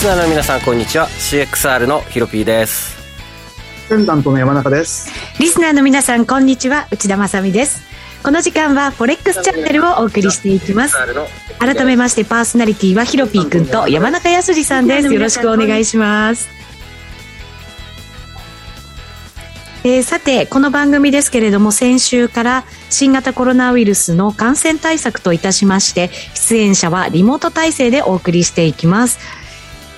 リスナーの皆さんこんにちは。CXR のヒロピーです。ペンダントの山中です。リスナーの皆さんこんにちは。内田まさです。この時間はフォレックスチャンネルをお送りしていきます。改めましてパーソナリティはヒロピーくんと山中康さんです。よろしくお願いします。えー、さてこの番組ですけれども先週から新型コロナウイルスの感染対策といたしまして出演者はリモート体制でお送りしていきます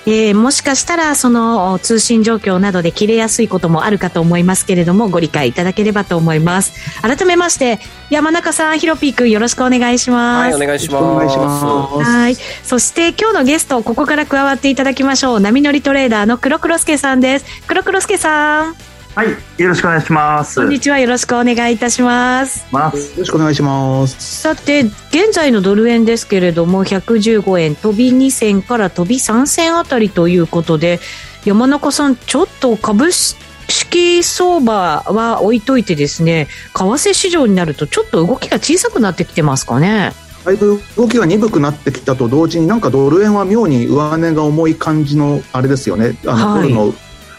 えー、もしかしたらその通信状況などで切れやすいこともあるかと思いますけれどもご理解いただければと思います。改めまして山中さんひろぴーくんよろしくお願いします。はいお願いします。はい。そして今日のゲストここから加わっていただきましょう。波乗りトレーダーの黒黒助さんです。黒黒助さんはい、よろしくお願いします。こんにちは、よろしくお願いいたします。ます。よろしくお願いします。さて、現在のドル円ですけれども、115円、飛び2銭から飛び3銭あたりということで、山中さん、ちょっと株式相場は置いといてですね、為替市場になるとちょっと動きが小さくなってきてますかね。だいぶ動きが鈍くなってきたと同時になんかドル円は妙に上値が重い感じのあれですよねあの、はい、ドルの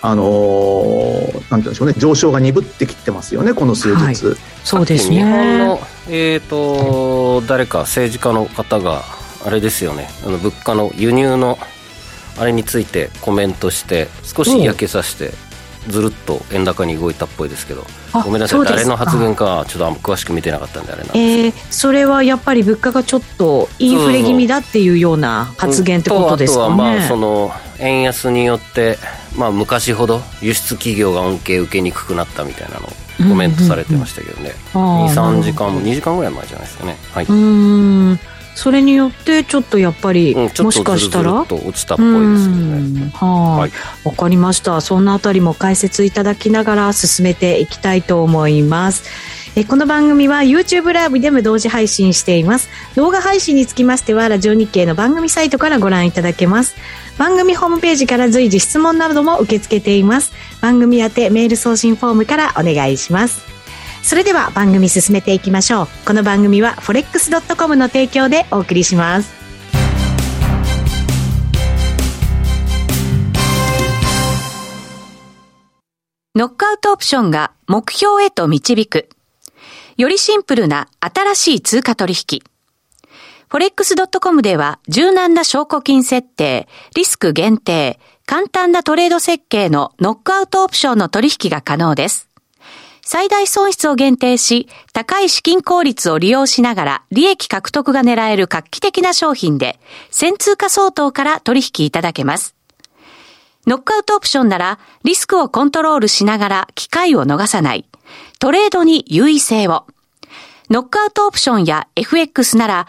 あのー、なんて言うんでしょうね。上昇が鈍ってきてますよねこの数日、はい、そうですね。日本の、えーと、誰か政治家の方があれですよね。あの物価の輸入のあれについてコメントして少し嫌気さして、ずるっと円高に動いたっぽいですけど。ごめんなさい。誰の発言かちょっと詳しく見てなかったんであれなんです。えー、それはやっぱり物価がちょっとインフレ気味だっていうような発言ってことですかね、あとはまあその円安によってまあ、昔ほど輸出企業が恩恵受けにくくなったみたいなのをコメントされてましたけどね、23時間2時間ぐらい前じゃないですかね。はい。うん。それによってちょっとやっぱり、うん、もしかしたら？と落ちたっぽいですよね。はい。わかりました。そんなあたりも解説いただきながら進めていきたいと思います。えこの番組は YouTube ライブでも同時配信しています。動画配信につきましてはラジオ日経の番組サイトからご覧いただけます番組ホームページから随時質問なども受け付けています。番組宛てメール送信フォームからお願いします。それでは番組進めていきましょう。この番組は forex.com の提供でお送りします。ノックアウトオプションが目標へと導く。よりシンプルな新しい通貨取引。forex.com では柔軟な証拠金設定、リスク限定、簡単なトレード設計のノックアウトオプションの取引が可能です。最大損失を限定し、高い資金効率を利用しながら利益獲得が狙える画期的な商品で、1000通貨相当から取引いただけます。ノックアウトオプションなら、リスクをコントロールしながら機会を逃さない。トレードに優位性を。ノックアウトオプションや FX なら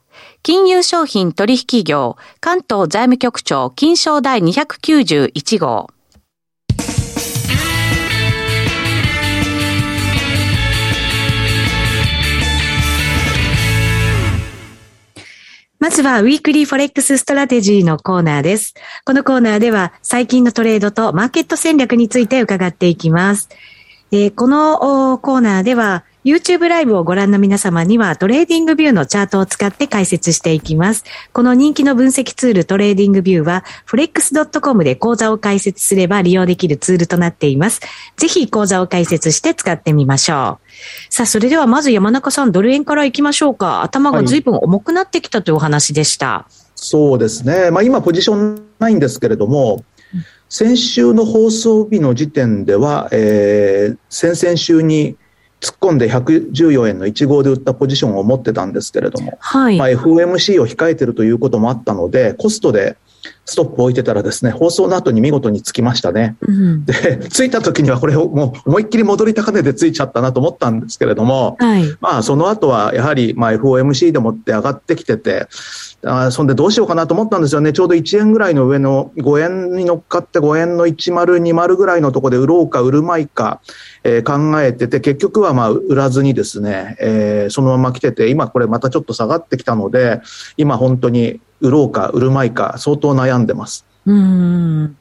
金融商品取引業関東財務局長金賞第291号まずは、 weekly forex strategy のコーナーです。このコーナーでは、最近のトレードとマーケット戦略について伺っていきます。えー、このコーナーでは、YouTube ライブをご覧の皆様には TradingView のチャートを使って解説していきます。この人気の分析ツールトレーディングビューは flex.com で講座を開設すれば利用できるツールとなっています。ぜひ口座を開設して使ってみましょう。さあ、それではまず山中さん、ドル円から行きましょうか。頭が随分重くなってきたというお話でした。はい、そうですね。まあ今ポジションないんですけれども、先週の放送日の時点では、えー、先々週に突っ込んで114円の1号で売ったポジションを持ってたんですけれども、はい。まあ、FOMC を控えてるということもあったので、コストでストップを置いてたらですね、放送の後に見事につきましたね。うん。で、ついた時にはこれをもう思いっきり戻り高値でついちゃったなと思ったんですけれども、はい。まあその後はやはりまあ FOMC でもって上がってきてて、あーそんでどうしようかなと思ったんですよね。ちょうど1円ぐらいの上の5円に乗っかって5円の1020ぐらいのところで売ろうか売るまいか、えー考えてて、結局はまあ売らずにですね、えーそのまま来てて、今これまたちょっと下がってきたので、今本当に売ろうか売るまいか相当悩んでます。うん。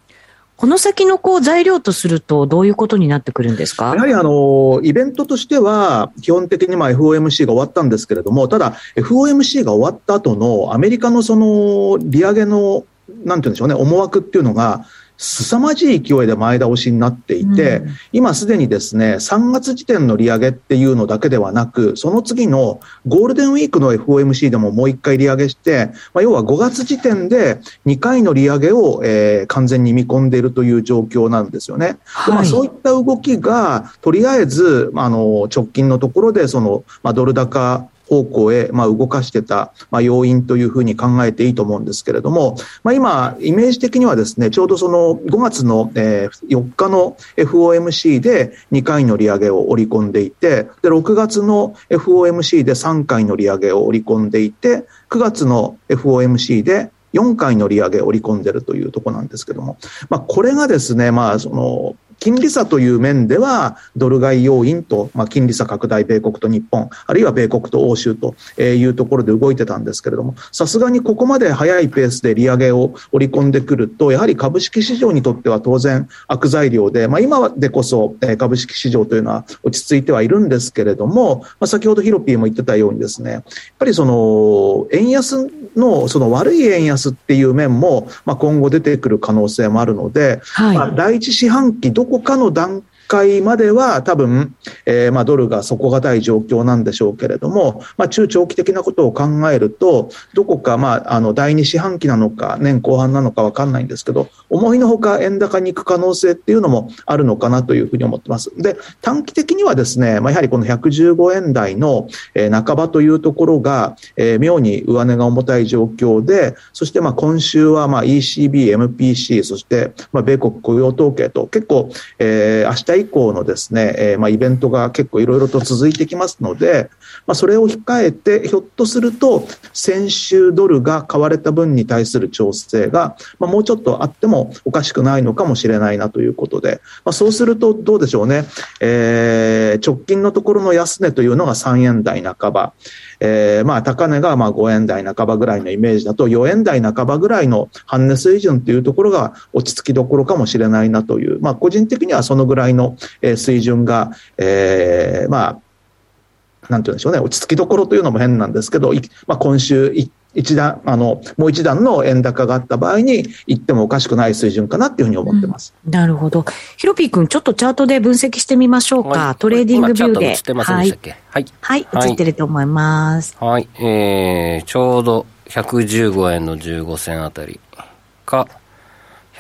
この先のこう材料とするとどういうことになってくるんですか？やはりあの、イベントとしては、基本的にまあ FOMC が終わったんですけれども、ただ、FOMC が終わった後のアメリカのその利上げの、なんて言うんでしょうね、思惑っていうのが、凄まじい勢いで前倒しになっていて、うん今すでにですね、3月時点の利上げっていうのだけではなく、その次のゴールデンウィークの FOMC でももう一回利上げして、まあ、要は5月時点で2回の利上げを、えー完全に見込んでいるという状況なんですよね。でまあ、はいそういった動きが、とりあえず、まああの直近のところで、その、まあ、ドル高方向へ、まあ、動かしてた、まあ、要因というふうに考えていいと思うんですけれども、まあ、今、イメージ的にはですね、ちょうどその5月の、えー4日の FOMC で2回の利上げを織り込んでいて、で、6月の FOMC で3回の利上げを織り込んでいて、9月の FOMC で4回の利上げを織り込んでいるというとこなんですけども、まあ、これがですね、まあ、その、金利差という面では、ドル買い要因と、まあ、金利差拡大、米国と日本、あるいは米国と欧州というところで動いてたんですけれども、さすがにここまで早いペースで利上げを織り込んでくると、やはり株式市場にとっては当然悪材料で、まあ、今でこそえー株式市場というのは落ち着いてはいるんですけれども、まあ、先ほどヒロピーも言ってたようにですね、やっぱりその、円安の、その悪い円安っていう面も、まあ、今後出てくる可能性もあるので、はい。まあ、第一四半期どこかの段階までは多分、えーまあドルが底堅い状況なんでしょうけれども、まあ、中長期的なことを考えると、どこか、まあ、あの、第二四半期なのか、年後半なのかわかんないんですけど、思いのほか円高に行く可能性っていうのもあるのかなというふうに思ってます。で、短期的にはですね、まあ、やはりこの115円台の、えー半ばというところが、えー妙に上値が重たい状況で、そしてまあ今週はまあ ECB、MPC、そしてまあ米国雇用統計と結構、えー明日以降のですね、えーまあイベントが結構いろいろと続いてきますので、まあそれを控えて、ひょっとすると先週ドルが買われた分に対する調整が、まあもうちょっとあってもおかしくないのかもしれないなということで、まそうするとどうでしょうね、えー直近のところの安値というのが3円台半ば、えーまあ高値がまあ5円台半ばぐらいのイメージだと4円台半ばぐらいの半値水準というところが落ち着きどころかもしれないなという、まあ個人的にはそのぐらいの水準が、えーまあ、なんて言うんでしょうね、落ち着きどころというのも変なんですけど、まあ、今週一一段、あの、もう一段の円高があった場合に行ってもおかしくない水準かなっていうふうに思ってます。なるほど。ヒロピー君、ちょっとチャートで分析してみましょうか。はい TradingView で。今チャート映ってませんはいでしたっ。け？はい。はい、はい映ってると思います。はい。えー、ちょうど115円の15銭あたりか、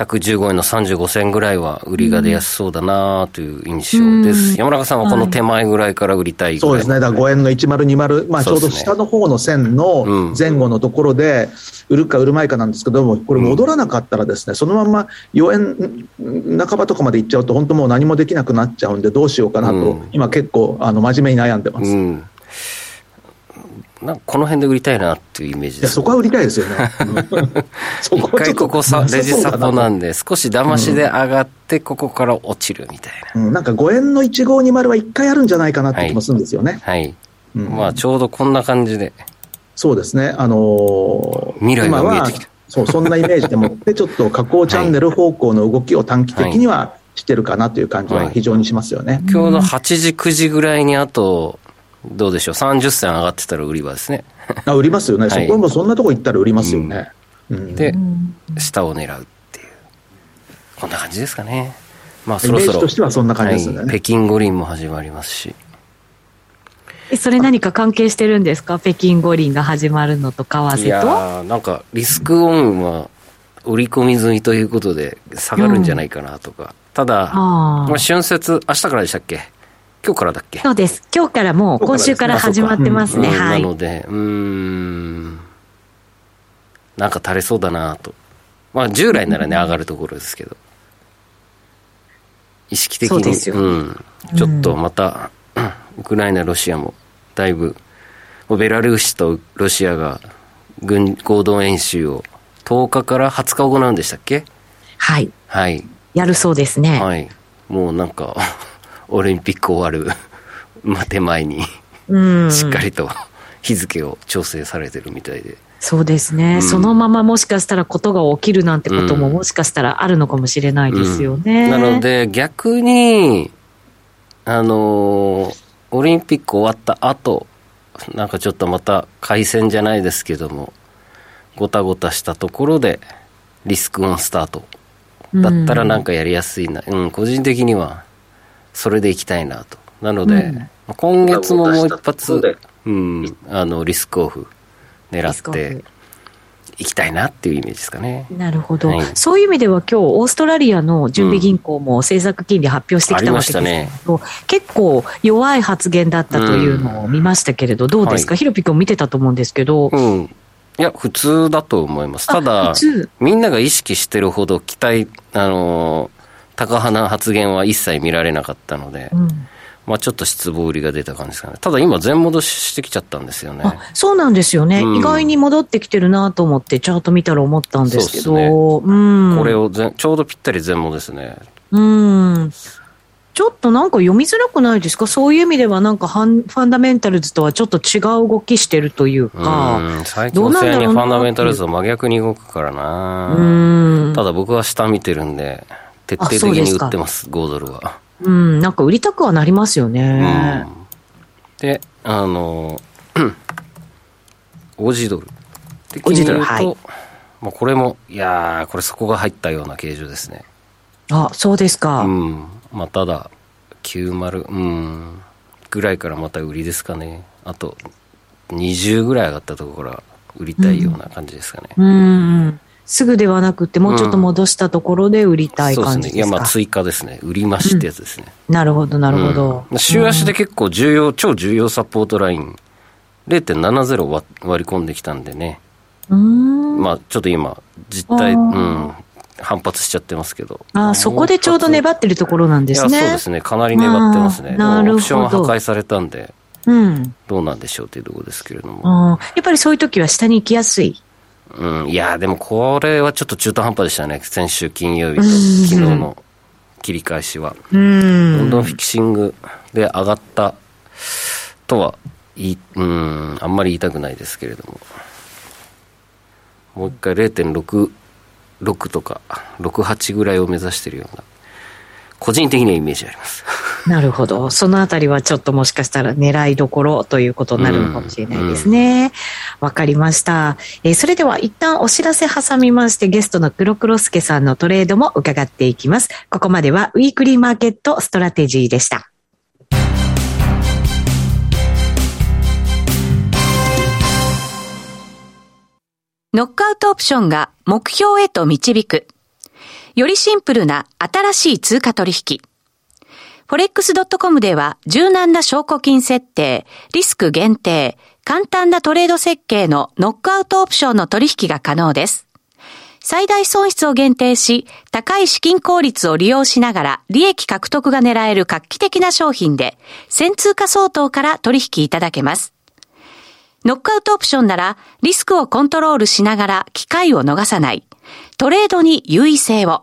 115円の35銭ぐらいは売りが出やすそうだなという印象です。うん。山中さんはこの手前ぐらいから売りたいそうですね。だから5円の1020、まあちょうど下の方の線の前後のところで、売るか売るまいかなんですけども、これ戻らなかったらですね、そのまま4円半ばとかまで行っちゃうと、本当もう何もできなくなっちゃうんで、どうしようかなと、うん。今結構、あの、真面目に悩んでます。なんかこの辺で売りたいなっていうイメージでや、す。そこは売りたいですよね。そ一こはちょっと回ここさ、レジサポなんで、少し騙しで上がって、ここから落ちるみたいうん、なんか5円の1520は1回あるんじゃないかなって気もするんですよね。な。はい。うんまあ、ちょうどこんな感じで。そうですね。あのー未来が見えてきたそう、そんなイメージでもって、ちょっと下降チャンネル方向の動きを短期的にはしてるかなという感じは非常にしますよね。今日の8時、9時ぐらいにあと、どうでしょう、30銭上がってたら売り場ですね。あ売りますよね。はいそこもそんなとこ行ったら売りますよね。うんで、下を狙うっていう。こんな感じですかね。まあ、そろそろ。イメージとしてはそんな感じですよねはい北京五輪も始まりますし。え、それ何か関係してるんですか？北京五輪が始まるのと為いや替とーなんか、リスクオンは売り込み済みということで下がるんじゃないかなとか。ただ、あまあ、春節、明日からでしたっけ？今日からだっけ？そうです。今日からもう今週から始まってますね。うんはい。なので、うーん、なんか垂れそうだなと。まあ、従来ならね、上がるところですけど。意識的に、そうですようん、ちょっとまた、う んウクライナ、ロシアも、だいぶ、ベラルーシとロシアが軍合同演習を10日から20日行うんでしたっけ？はい。はい。やるそうですね。はい。もうなんか、オリンピック終わる、まあ、手前に、うん。しっかりと日付を調整されてるみたいで。そうですね、うんそのままもしかしたらことが起きるなんてこともうんもしかしたらあるのかもしれないですよね。なので、逆に、あのーオリンピック終わった後、なんかちょっとまた回戦じゃないですけども、ごたごたしたところで、リスクオンスタート。だったらなんかやりやすいな。うん、個人的には、それでいきたいなと。なので、うん。今月ももう一発で、うん、あの、リスクオフ狙っていきたいなっていうイメージですかね。なるほど、はい。そういう意味では今日オーストラリアの準備銀行も政策金利発表してきたわけですけど、結構弱い発言だったというのを見ましたけれど、どうですか、はいヒロピ君見てたと思うんですけど、うん。いや、普通だと思います。たあだみんなが意識してるほど期待、あのー高派な発言は一切見られなかったので、うん。まあちょっと失望売りが出た感じですかね。ただ今全戻ししてきちゃったんですよね。あそうなんですよね、うん。意外に戻ってきてるなと思って、チャート見たら思ったんですけど、これを全ちょうどぴったり全戻ですね。うん。ちょっとなんか読みづらくないですか？そういう意味ではなんかファンダメンタルズとはちょっと違う動きしてるというか、うん、最近ファンダメンタルズは真逆に動くからな。うん、ただ僕は下見てるんで、徹底的に売ってます、5ドルは。うん、なんか売りたくはなりますよね。うんで、あの、オージードル。的に言うと、はいまあこれも、いやー、これそこが入ったような形状ですね。あ、そうですか。うん。まあただ、90、うん、ぐらいからまた売りですかね。あと、20ぐらい上がったところから売りたいような感じですかね。うん。すぐではなくて、もうちょっと戻したところで売りたいそうですね。いや、感じですか。まあ追加ですね。売り増しってやつですね。なるほど、なるほど。うん週足で結構重要、超重要サポートライン、0.70割割り込んできたんでね。うん。まあ、ちょっと今、実態、あうーん、反発しちゃってますけど。あ、そこでちょうど粘ってるところなんですいや、そうねで。すね。かなり粘ってますね。なるほどオプションは破壊されたんで、うん。どうなんでしょうっていうところですけれども。やっぱりそういう時は下に行きやすい。うん、いや、でもこれはちょっと中途半端でしたね。先週金曜日とうん昨日の切り返しは。うどん。んどんフィキシングで上がったとは、いい、うん、あんまり言いたくないですけれども。もう一回0.66とか、68ぐらいを目指しているような、個人的にはイメージあります。なるほど。そのあたりはちょっともしかしたら狙いどころということになるのかもしれないですね。わ、かりました。えーそれでは一旦お知らせ挟みましてゲストの黒黒助さんのトレードも伺っていきます。ここまではウィークリーマーケットストラテジーでした。ノックアウトオプションが目標へと導く。よりシンプルな新しい通貨取引。forex.com では柔軟な証拠金設定、リスク限定、簡単なトレード設計のノックアウトオプションの取引が可能です。最大損失を限定し、高い資金効率を利用しながら利益獲得が狙える画期的な商品で、1000通貨相当から取引いただけます。ノックアウトオプションならリスクをコントロールしながら機会を逃さない。トレードに優位性を。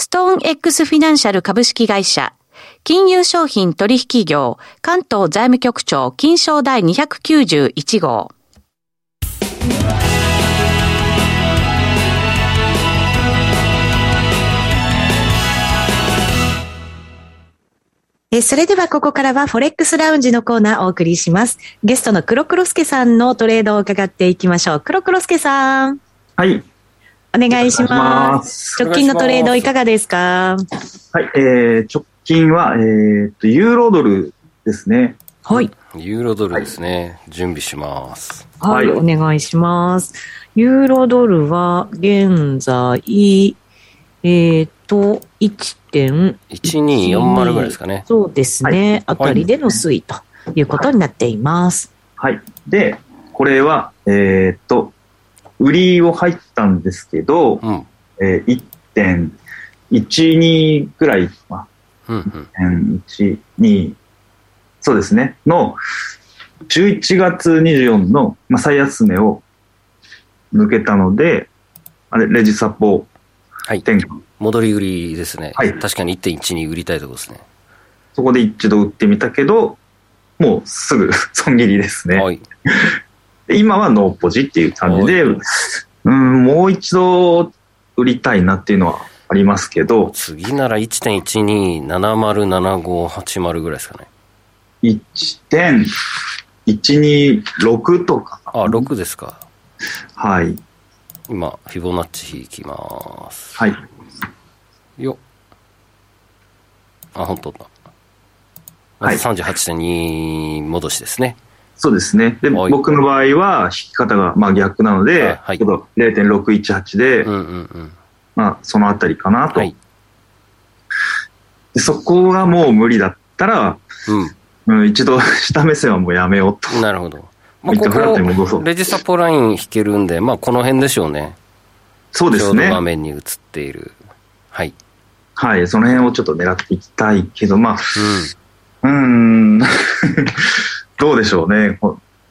ストーン X フィナンシャル株式会社、金融商品取引業、関東財務局長、金賞第291号。えそれではここからはフォレックスラウンジのコーナーをお送りします。ゲストの黒黒助さんのトレードを伺っていきましょう。黒黒助さん。はい。お願いします。直近のトレードいかがですか？はい、えー、直近は、えー、っと、ユーロドルですね。はい。ユーロドルですね。はい、準備します。はい、はい、お願いします。ユーロドルは現在、えー、っと、1.1240ぐらいですかね。そうですね。はい、あたりでの推移ということになっています。はい。で、これは、えー、っと、売りを入ったんですけど、うん、えー、1.12ぐらい、まあ、1.12、そうですね、の11月24の、まあ、最安値を抜けたので、あれ、レジサポ。はい戻り売りですね。はい。確かに1.1に売りたいところですね。そこで一度売ってみたけど、もうすぐ 損切りですね。はい。今はノーポジっていう感じで、うん、もう一度売りたいなっていうのはありますけど。次なら1.12707580ぐらいですかね。1.126とかあ、6ですか。はい。今、フィボナッチ引きます。はい。よあ、本当だ。まず38.2戻しですね。そうですね。で、はい、僕の場合は引き方がまあ逆なので、はい、0.618で、うんうんうん、まあそのあたりかなと。はい、でそこがもう無理だったら、うん、うん、一度下目線はもうやめようと。なるほど。まあ、ここレジサポライン引けるんで、まあこの辺でしょうね。そうですね。画面に映っている。はい。はい、その辺をちょっと狙っていきたいけど、まあ、うん、うんどうでしょうね。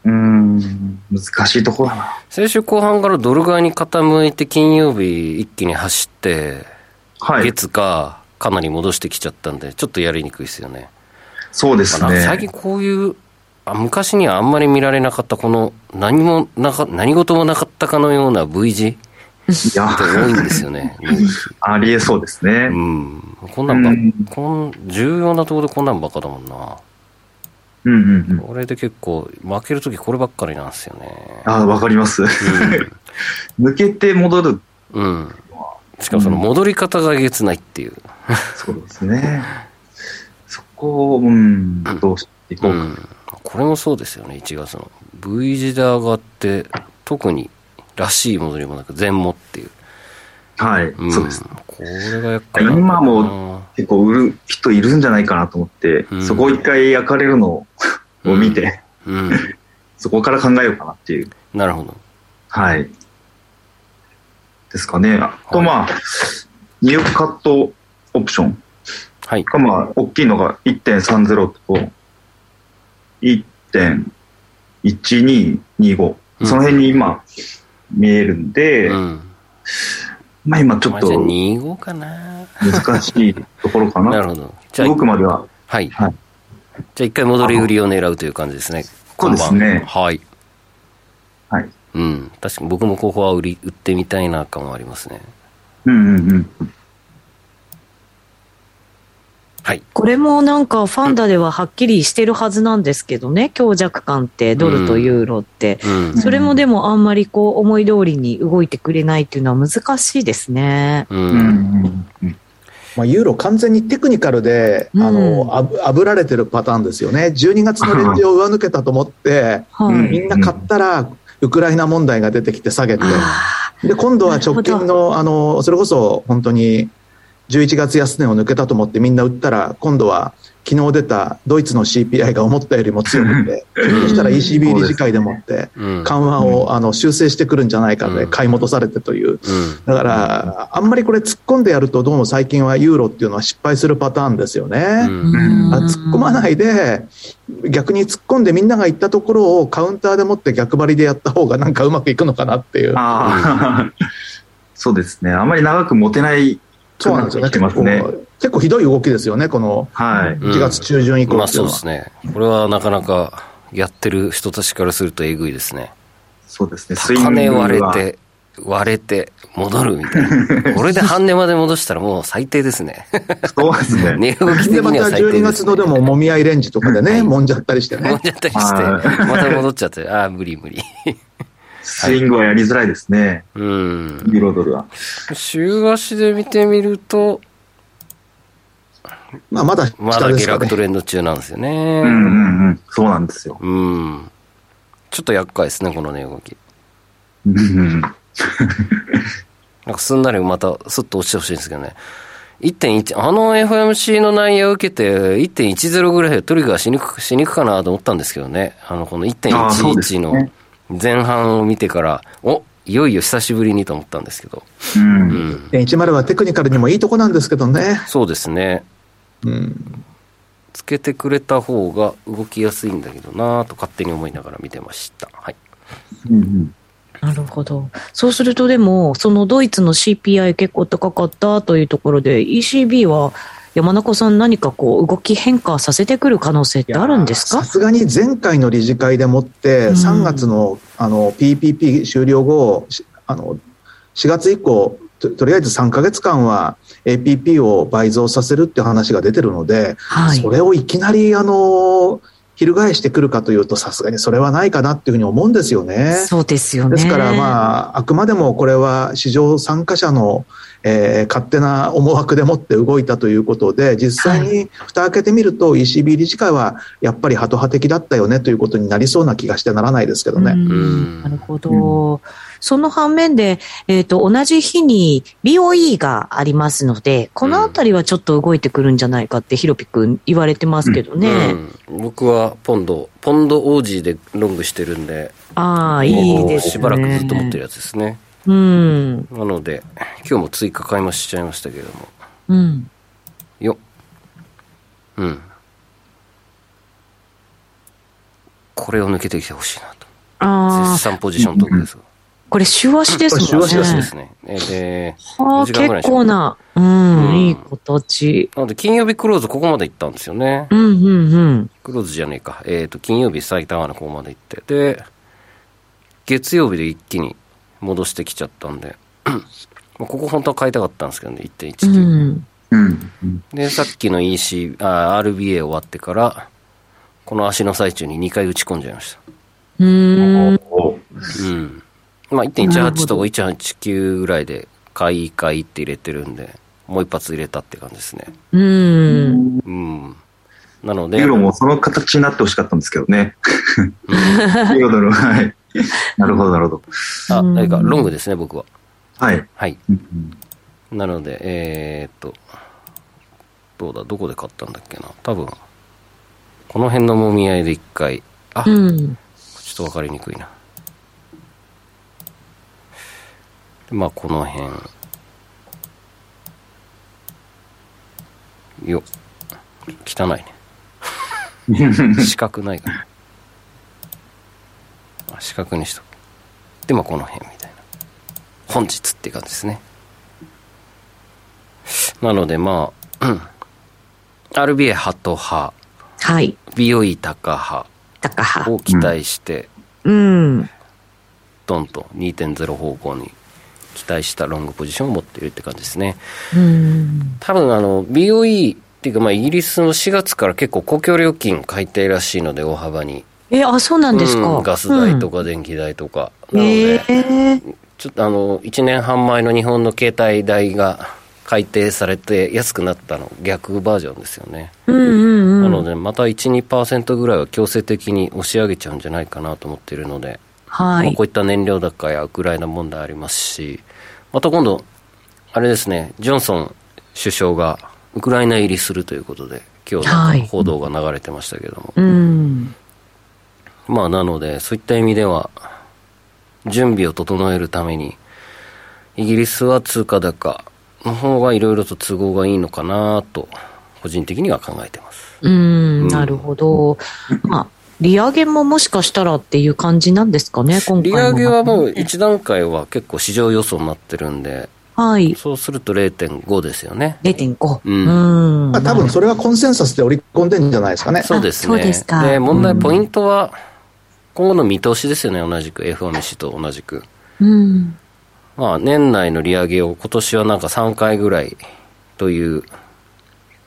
うん、難しいところだな。先週後半からドル側に傾いて金曜日一気に走って、はい、月かかなり戻してきちゃったんで、ちょっとやりにくいですよね。そうですね。最近こういうあ、昔にはあんまり見られなかった、この何もなか、何事もなかったかのような V 字いや、多いんですよね。ありえそうですね。うん。こんなんば、うん、こん重要なところでこんなんばっかだもんな。うんうんうん。これで結構、負けるときこればっかりなんですよね。ああ、わかります。うん、抜けて戻る。うん。しかもその戻り方がえげつないっていう。そうですね。そこを、うん、どうしていこうか、うん。これもそうですよね、1月の。V 字で上がって、特にらしい戻りもなく、全もっていう。はい、うん、そうです。これがやっぱり。今も結構売る人いるんじゃないかなと思って、うん、そこを一回焼かれるのを見て、うん、そこから考えようかなっていう。なるほど。はい。ですかね。あとまあ、ニューカットオプション。はい。がまあ、大きいのが1.30と1.1225。その辺に今、見えるんで、うん、まあ今ちょっと、2号かな難しいところかな。なるほど。じゃあ、動くまでは。はい。はい、じゃあ一回戻り売りを狙うという感じですね。そうですね。はい。はい。うん。確かに僕もここは売り、売ってみたいな感はありますね。うんうんうん。はい、これもなんかファンダでははっきりしてるはずなんですけどね、強弱感ってドルとユーロって、うん、それもでもあんまりこう思い通りに動いてくれないっていうのは難しいですね。うん、まあ、ユーロ完全にテクニカルで、あの、あぶ、あぶられてるパターンですよね。12月のレンジを上抜けたと思って、みんな買ったら、ウクライナ問題が出てきて下げて、で、今度は直近の、あの、それこそ本当に11月安値を抜けたと思ってみんな売ったら、今度は昨日出たドイツの CPI が思ったよりも強くて、そしたら ECB 理事会でもって緩和をあの修正してくるんじゃないかで買い戻されてという。だから、あんまりこれ突っ込んでやるとどうも最近はユーロっていうのは失敗するパターンですよね。突っ込まないで、逆に突っ込んでみんなが言ったところをカウンターでもって逆張りでやった方がなんかうまくいくのかなっていう。そうですね。あまり長く持てないそうなんですよね。結構、ね、結構ひどい動きですよね、この1月中旬以降、うん、まあそうですね。これはなかなかやってる人たちからするとえぐいですね。そうですね。高値割れて、割れて、戻るみたいな。これで半値まで戻したらもう最低ですね。そうですね。値動き的には最低です、ね。で、また12月のでももみ合いレンジとかでね、もんじゃったりしてね。もんじゃったりして、また戻っちゃって、ああ、無理無理。スイングはやりづらいですね。うん。ユーロドルは。週足で見てみると、まあ、まだ、ね、まだ下落トレンド中なんですよね。うんうんうん。そうなんですよ。うん。ちょっと厄介ですね、この値動き。うん。なんかすんなりまたスッと落ちてほしいんですけどね。1.1、あの FMC の内容を受けて、1.10ぐらいトリガーしにくしにくかなと思ったんですけどね。あの、この1.11の前半を見てから、おいよいよ久しぶりにと思ったんですけど。うん。うん、10はテクニカルにもいいとこなんですけどね。そうですね。うん。つけてくれた方が動きやすいんだけどなと勝手に思いながら見てました。はい。うんうんなるほど。そうするとでも、そのドイツの CPI 結構高かったというところで、ECB は山中さん何かこう動き変化させてくる可能性ってあるんですか？さすがに前回の理事会でもって3月のあの PPP 終了後、あの4月以降と、とりあえず3か月間は APP を倍増させるっていう話が出てるので、はい、それをいきなりあの翻してくるかというと、さすがにそれはないかなっていうふうに思うんですよね。そうですよね。ですから、まあ、あくまでもこれは市場参加者の、えー、勝手な思惑でもって動いたということで、実際に蓋開けてみると、ECB 理事会はやっぱりハト派的だったよねということになりそうな気がしてならないですけどね。なるほど。うんその反面で、えっ、ー、と、同じ日に BOE がありますので、このあたりはちょっと動いてくるんじゃないかってヒロピ君言われてますけどね。うんうん、僕はポンド、ポンドオージーでロングしてるんで、ああ、いいですね。しばらくずっと持ってるやつですね。うん。なので、今日も追加買い増しちゃいましたけれども。うん。ようん。これを抜けてきてほしいなと。ああ。絶賛ポジション得ですが。これ、週足ですもんね。週足ですね。で、はあ、結構な、うん、うん、いい形。なので、金曜日クローズここまで行ったんですよね。うん、うん、うん。クローズじゃねえか。えっ、ー、と、金曜日最高値ここまで行って。で、月曜日で一気に戻してきちゃったんで、ここ本当は買いたかったんですけどね、1.19。うん。で、さっきの EC、あ、RBA 終わってから、この足の最中に2回打ち込んじゃいました。うん。うん。まあ、1.18と1.89ぐらいで、買い買いって入れてるんで、もう一発入れたって感じですね。うん。うん。なので。ユーロもその形になってほしかったんですけどね。ユーロドル、はい。なるほど、なるほど。あ、何か、ロングですね、僕は。はい。はい。なので、えー、っと、どうだ、どこで買ったんだっけな。多分、この辺のもみ合いで一回、あ、うん、ちょっと分かりにくいな。まあこの辺。よ。汚いね。四角ないから。四角にしとく。でまあこの辺みたいな。本日っていう感じですね。なのでまあ、うん、RBA ハト派。はい。BOE 高派。高派。を期待して、うん、ドンと2.0方向に期待したロングポジションを持っているって感じですね。多分あの BOE っていうかまあイギリスの4月から結構公共料金改定らしいので大幅に。えあそうなんですか、うん、ガス代とか電気代とか、うん、なので、えー、ちょっとあの1年半前の日本の携帯代が改定されて安くなったの逆バージョンですよね、うんうんうん、なのでまた12%ぐらいは強制的に押し上げちゃうんじゃないかなと思っているのではい、まあ、こういった燃料高やウクライナ問題ありますし、また今度、あれですね、ジョンソン首相がウクライナ入りするということで、今日報道が流れてましたけども。はい、うんまあ、なので、そういった意味では、準備を整えるために、イギリスは通貨高の方がいろいろと都合がいいのかなと、個人的には考えてます。うん、なるほど。まあ、利上げももしかしたらっていう感じなんですかね、今回利上げはもう一段階は結構市場予想になってるんで、はい。そうすると0.5ですよね。0.5。うん。うんまあ、多分それはコンセンサスで織り込んでるんじゃないですかね。そうですね。そうですか。で、問題、ポイントは、今後の見通しですよね、同じく。FOMC と同じく。うん。まあ、年内の利上げを今年はなんか3回ぐらいという、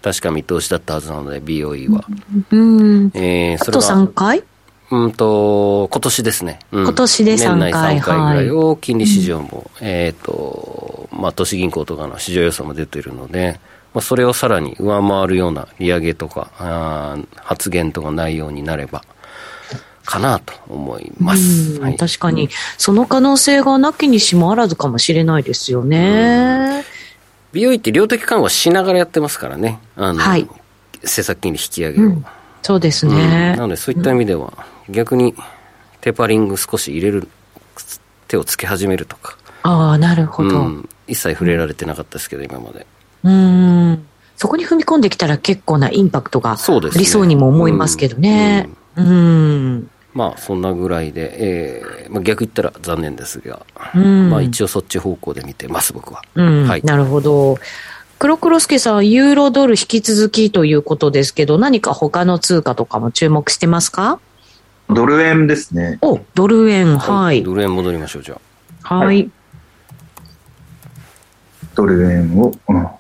確か見通しだったはずなので、BOE は。うん。えー、それあと3回？うんと、今年ですね。うん、今年で3回。年内3回ぐらいを金利市場も、はい、えっ、ー、と、まあ、都市銀行とかの市場予想も出ているので、まあ、それをさらに上回るような利上げとか、あ発言とか内容になれば、かなと思います、はい、確かに、その可能性がなきにしもあらずかもしれないですよね。美容院って量的緩和しながらやってますからね、あの、はい、政策金利引き上げを。うん、そうですね、うん、なので、そういった意味では、逆にテーパリング少し入れる、手をつけ始めるとか。ああ、なるほど、うん、一切触れられてなかったですけど、今まで。うん。そこに踏み込んできたら結構なインパクトがありそうにも思いますけどね。うん、うんまあそんなぐらいで、えーまあ、逆言ったら残念ですが、うん、まあ一応そっち方向で見てます僕は、うん、はい、なるほど。黒黒助さんユーロドル引き続きということですけど何か他の通貨とかも注目してますか？ドル円ですね。おドル円。はい、ドル円戻りましょうじゃあ。はい、ドル円を、うん、は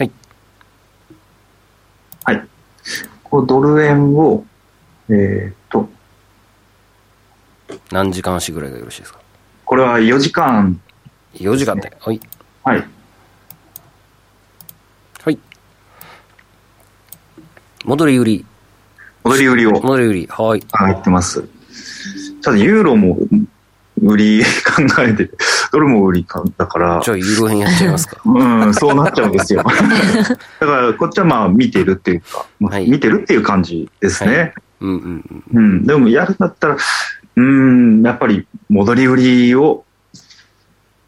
い。はい。こうドル円をえー、っと何時間足ぐらいがよろしいですか？これは4時間、ね、4時間で。はい。はい。はい。戻り売り。戻り売りを。戻り売り。はい。入ってます。ただ、ユーロも売り考えて、どれも売りかだから。じゃあ、ユーロ円やっちゃいますか。うん、そうなっちゃうんですよ。だから、こっちはまあ、見てるっていうか、はい、見てるっていう感じですね。はい、うんうんうん。うん。でも、やるんだったら、うん、やっぱり戻り売りを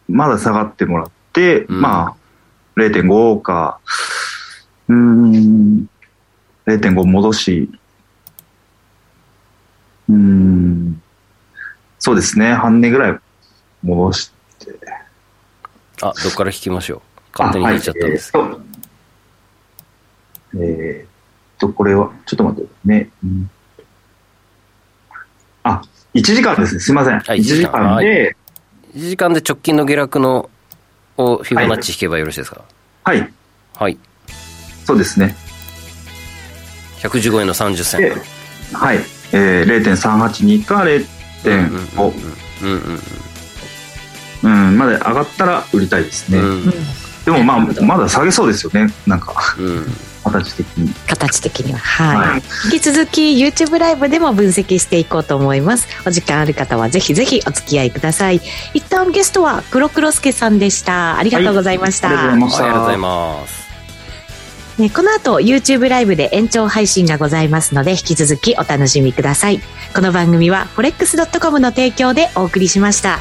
まだ下がってもらって、うん、まあ、0.5か、うん、0.5戻し、うん、そうですね、半値ぐらい戻して。あ、どっから引きましょう？勝手に引いちゃったんですけど。はい、えー、えー、っと、これは、ちょっと待ってね。うんあ、1時間ですね。すみません。1時間で、1時間で直近の下落のをフィボナッチ引けばよろしいですか？はい。はい。そうですね。115円の30銭。はい。えー、0.382か0.5。うんうんうん。うん、まで上がったら売りたいですね。うん、でもまあ、まだ下げそうですよね、なんか。うん形的に。形的には、はい、はい、引き続き YouTube ライブでも分析していこうと思います。お時間ある方はぜひぜひお付き合いください。一旦ゲストは黒黒助さんでした。ありがとうございました、はい、ありがとうございます。ね、この後 YouTube ライブで延長配信がございますので引き続きお楽しみください。この番組は forex.com の提供でお送りしました。